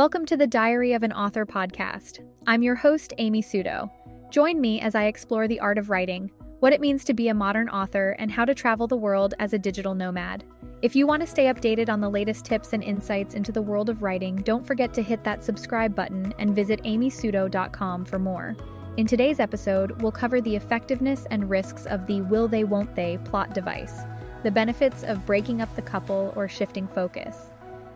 Welcome to the Diary of an Author podcast. I'm your host, Amy Suto. Join me as I explore the art of writing, what it means to be a modern author, and how to travel the world as a digital nomad. If you want to stay updated on the latest tips and insights into the world of writing, don't forget to hit that subscribe button and visit amysuto.com for more. In today's episode, we'll cover the effectiveness and risks of the will they won't they plot device, the benefits of breaking up the couple or shifting focus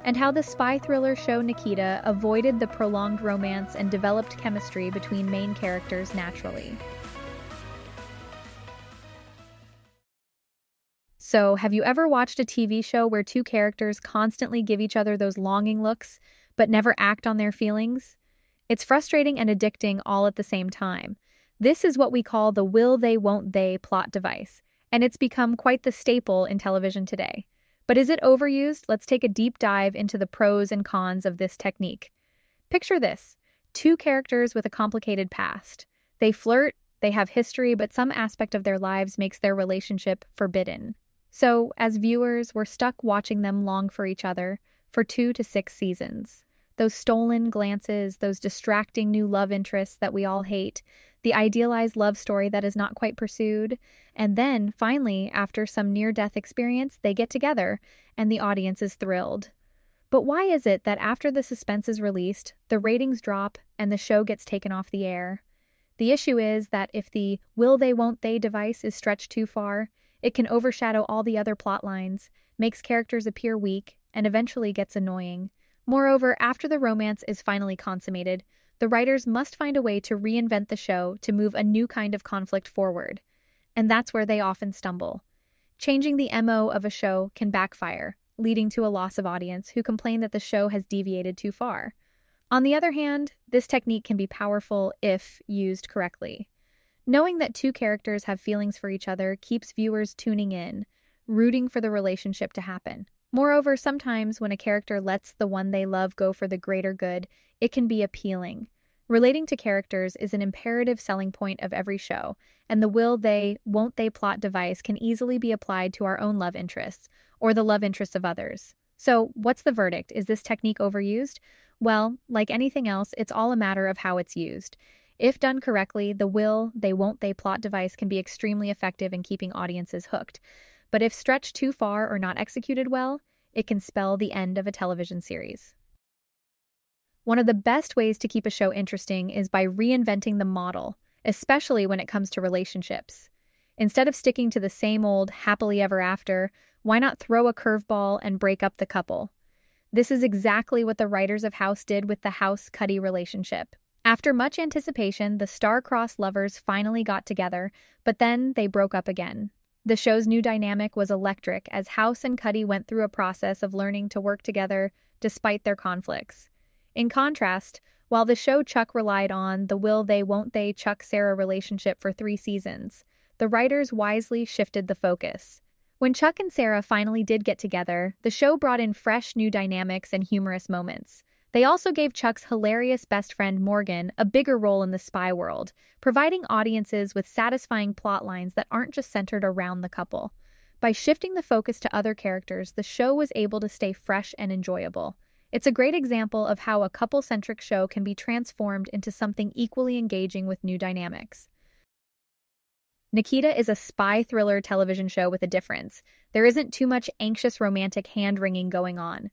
and how the spy thriller show Nikita avoided the prolonged romance and developed chemistry between main characters naturally. So, have you ever watched a TV show where two characters constantly give each other those longing looks, but never act on their feelings? It's frustrating and addicting all at the same time. This is what we call the will they, won't they plot device, and it's become quite the staple in television today. But is it overused? Let's take a deep dive into the pros and cons of this technique. Picture this two characters with a complicated past. They flirt, they have history, but some aspect of their lives makes their relationship forbidden. So, as viewers, we're stuck watching them long for each other for two to six seasons. Those stolen glances, those distracting new love interests that we all hate, the idealized love story that is not quite pursued. And then, finally, after some near death experience, they get together, and the audience is thrilled. But why is it that after the suspense is released, the ratings drop and the show gets taken off the air? The issue is that if the will they won't they device is stretched too far, it can overshadow all the other plot lines, makes characters appear weak, and eventually gets annoying. Moreover, after the romance is finally consummated, the writers must find a way to reinvent the show to move a new kind of conflict forward. And that's where they often stumble. Changing the MO of a show can backfire, leading to a loss of audience who complain that the show has deviated too far. On the other hand, this technique can be powerful if used correctly. Knowing that two characters have feelings for each other keeps viewers tuning in, rooting for the relationship to happen. Moreover, sometimes when a character lets the one they love go for the greater good, it can be appealing. Relating to characters is an imperative selling point of every show, and the will they, won't they plot device can easily be applied to our own love interests or the love interests of others. So, what's the verdict? Is this technique overused? Well, like anything else, it's all a matter of how it's used. If done correctly, the will, they won't they plot device can be extremely effective in keeping audiences hooked. But if stretched too far or not executed well, it can spell the end of a television series. One of the best ways to keep a show interesting is by reinventing the model, especially when it comes to relationships. Instead of sticking to the same old happily ever after, why not throw a curveball and break up the couple? This is exactly what the writers of House did with the House Cuddy relationship. After much anticipation, the star-crossed lovers finally got together, but then they broke up again. The show's new dynamic was electric as House and Cuddy went through a process of learning to work together despite their conflicts. In contrast, while the show Chuck relied on the will they won't they Chuck Sarah relationship for three seasons, the writers wisely shifted the focus. When Chuck and Sarah finally did get together, the show brought in fresh new dynamics and humorous moments. They also gave Chuck's hilarious best friend Morgan a bigger role in the spy world, providing audiences with satisfying plot lines that aren't just centered around the couple. By shifting the focus to other characters, the show was able to stay fresh and enjoyable. It's a great example of how a couple centric show can be transformed into something equally engaging with new dynamics. Nikita is a spy thriller television show with a difference. There isn't too much anxious romantic hand wringing going on.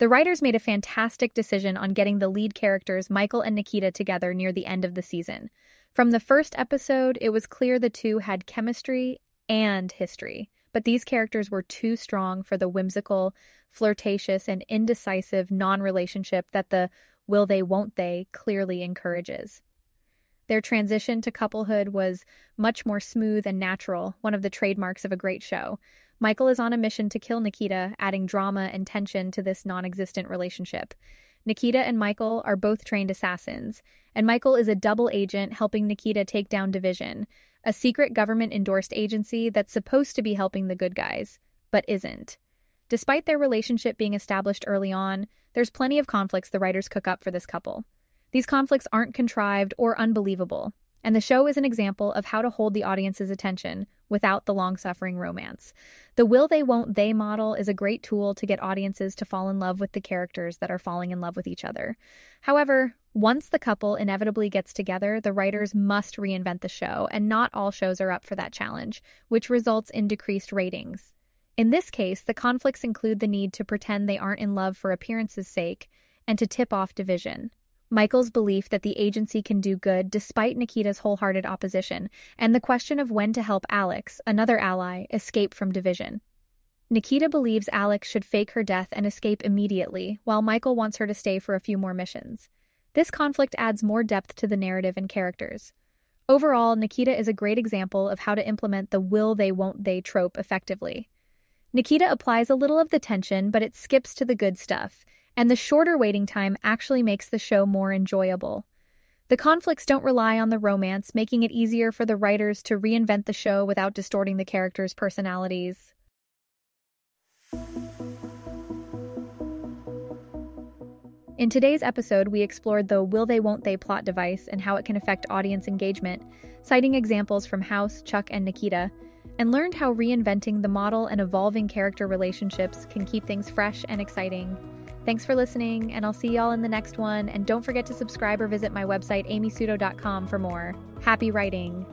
The writers made a fantastic decision on getting the lead characters, Michael and Nikita, together near the end of the season. From the first episode, it was clear the two had chemistry and history, but these characters were too strong for the whimsical, flirtatious, and indecisive non relationship that the will they, won't they clearly encourages. Their transition to couplehood was much more smooth and natural, one of the trademarks of a great show. Michael is on a mission to kill Nikita, adding drama and tension to this non existent relationship. Nikita and Michael are both trained assassins, and Michael is a double agent helping Nikita take down Division, a secret government endorsed agency that's supposed to be helping the good guys, but isn't. Despite their relationship being established early on, there's plenty of conflicts the writers cook up for this couple. These conflicts aren't contrived or unbelievable. And the show is an example of how to hold the audience's attention without the long suffering romance. The will they won't they model is a great tool to get audiences to fall in love with the characters that are falling in love with each other. However, once the couple inevitably gets together, the writers must reinvent the show, and not all shows are up for that challenge, which results in decreased ratings. In this case, the conflicts include the need to pretend they aren't in love for appearance's sake and to tip off division. Michael's belief that the agency can do good despite Nikita's wholehearted opposition, and the question of when to help Alex, another ally, escape from division. Nikita believes Alex should fake her death and escape immediately, while Michael wants her to stay for a few more missions. This conflict adds more depth to the narrative and characters. Overall, Nikita is a great example of how to implement the will they won't they trope effectively. Nikita applies a little of the tension, but it skips to the good stuff, and the shorter waiting time actually makes the show more enjoyable. The conflicts don't rely on the romance, making it easier for the writers to reinvent the show without distorting the characters' personalities. In today's episode, we explored the will they won't they plot device and how it can affect audience engagement, citing examples from House, Chuck, and Nikita, and learned how reinventing the model and evolving character relationships can keep things fresh and exciting. Thanks for listening, and I'll see y'all in the next one. And don't forget to subscribe or visit my website, amysuto.com, for more. Happy writing!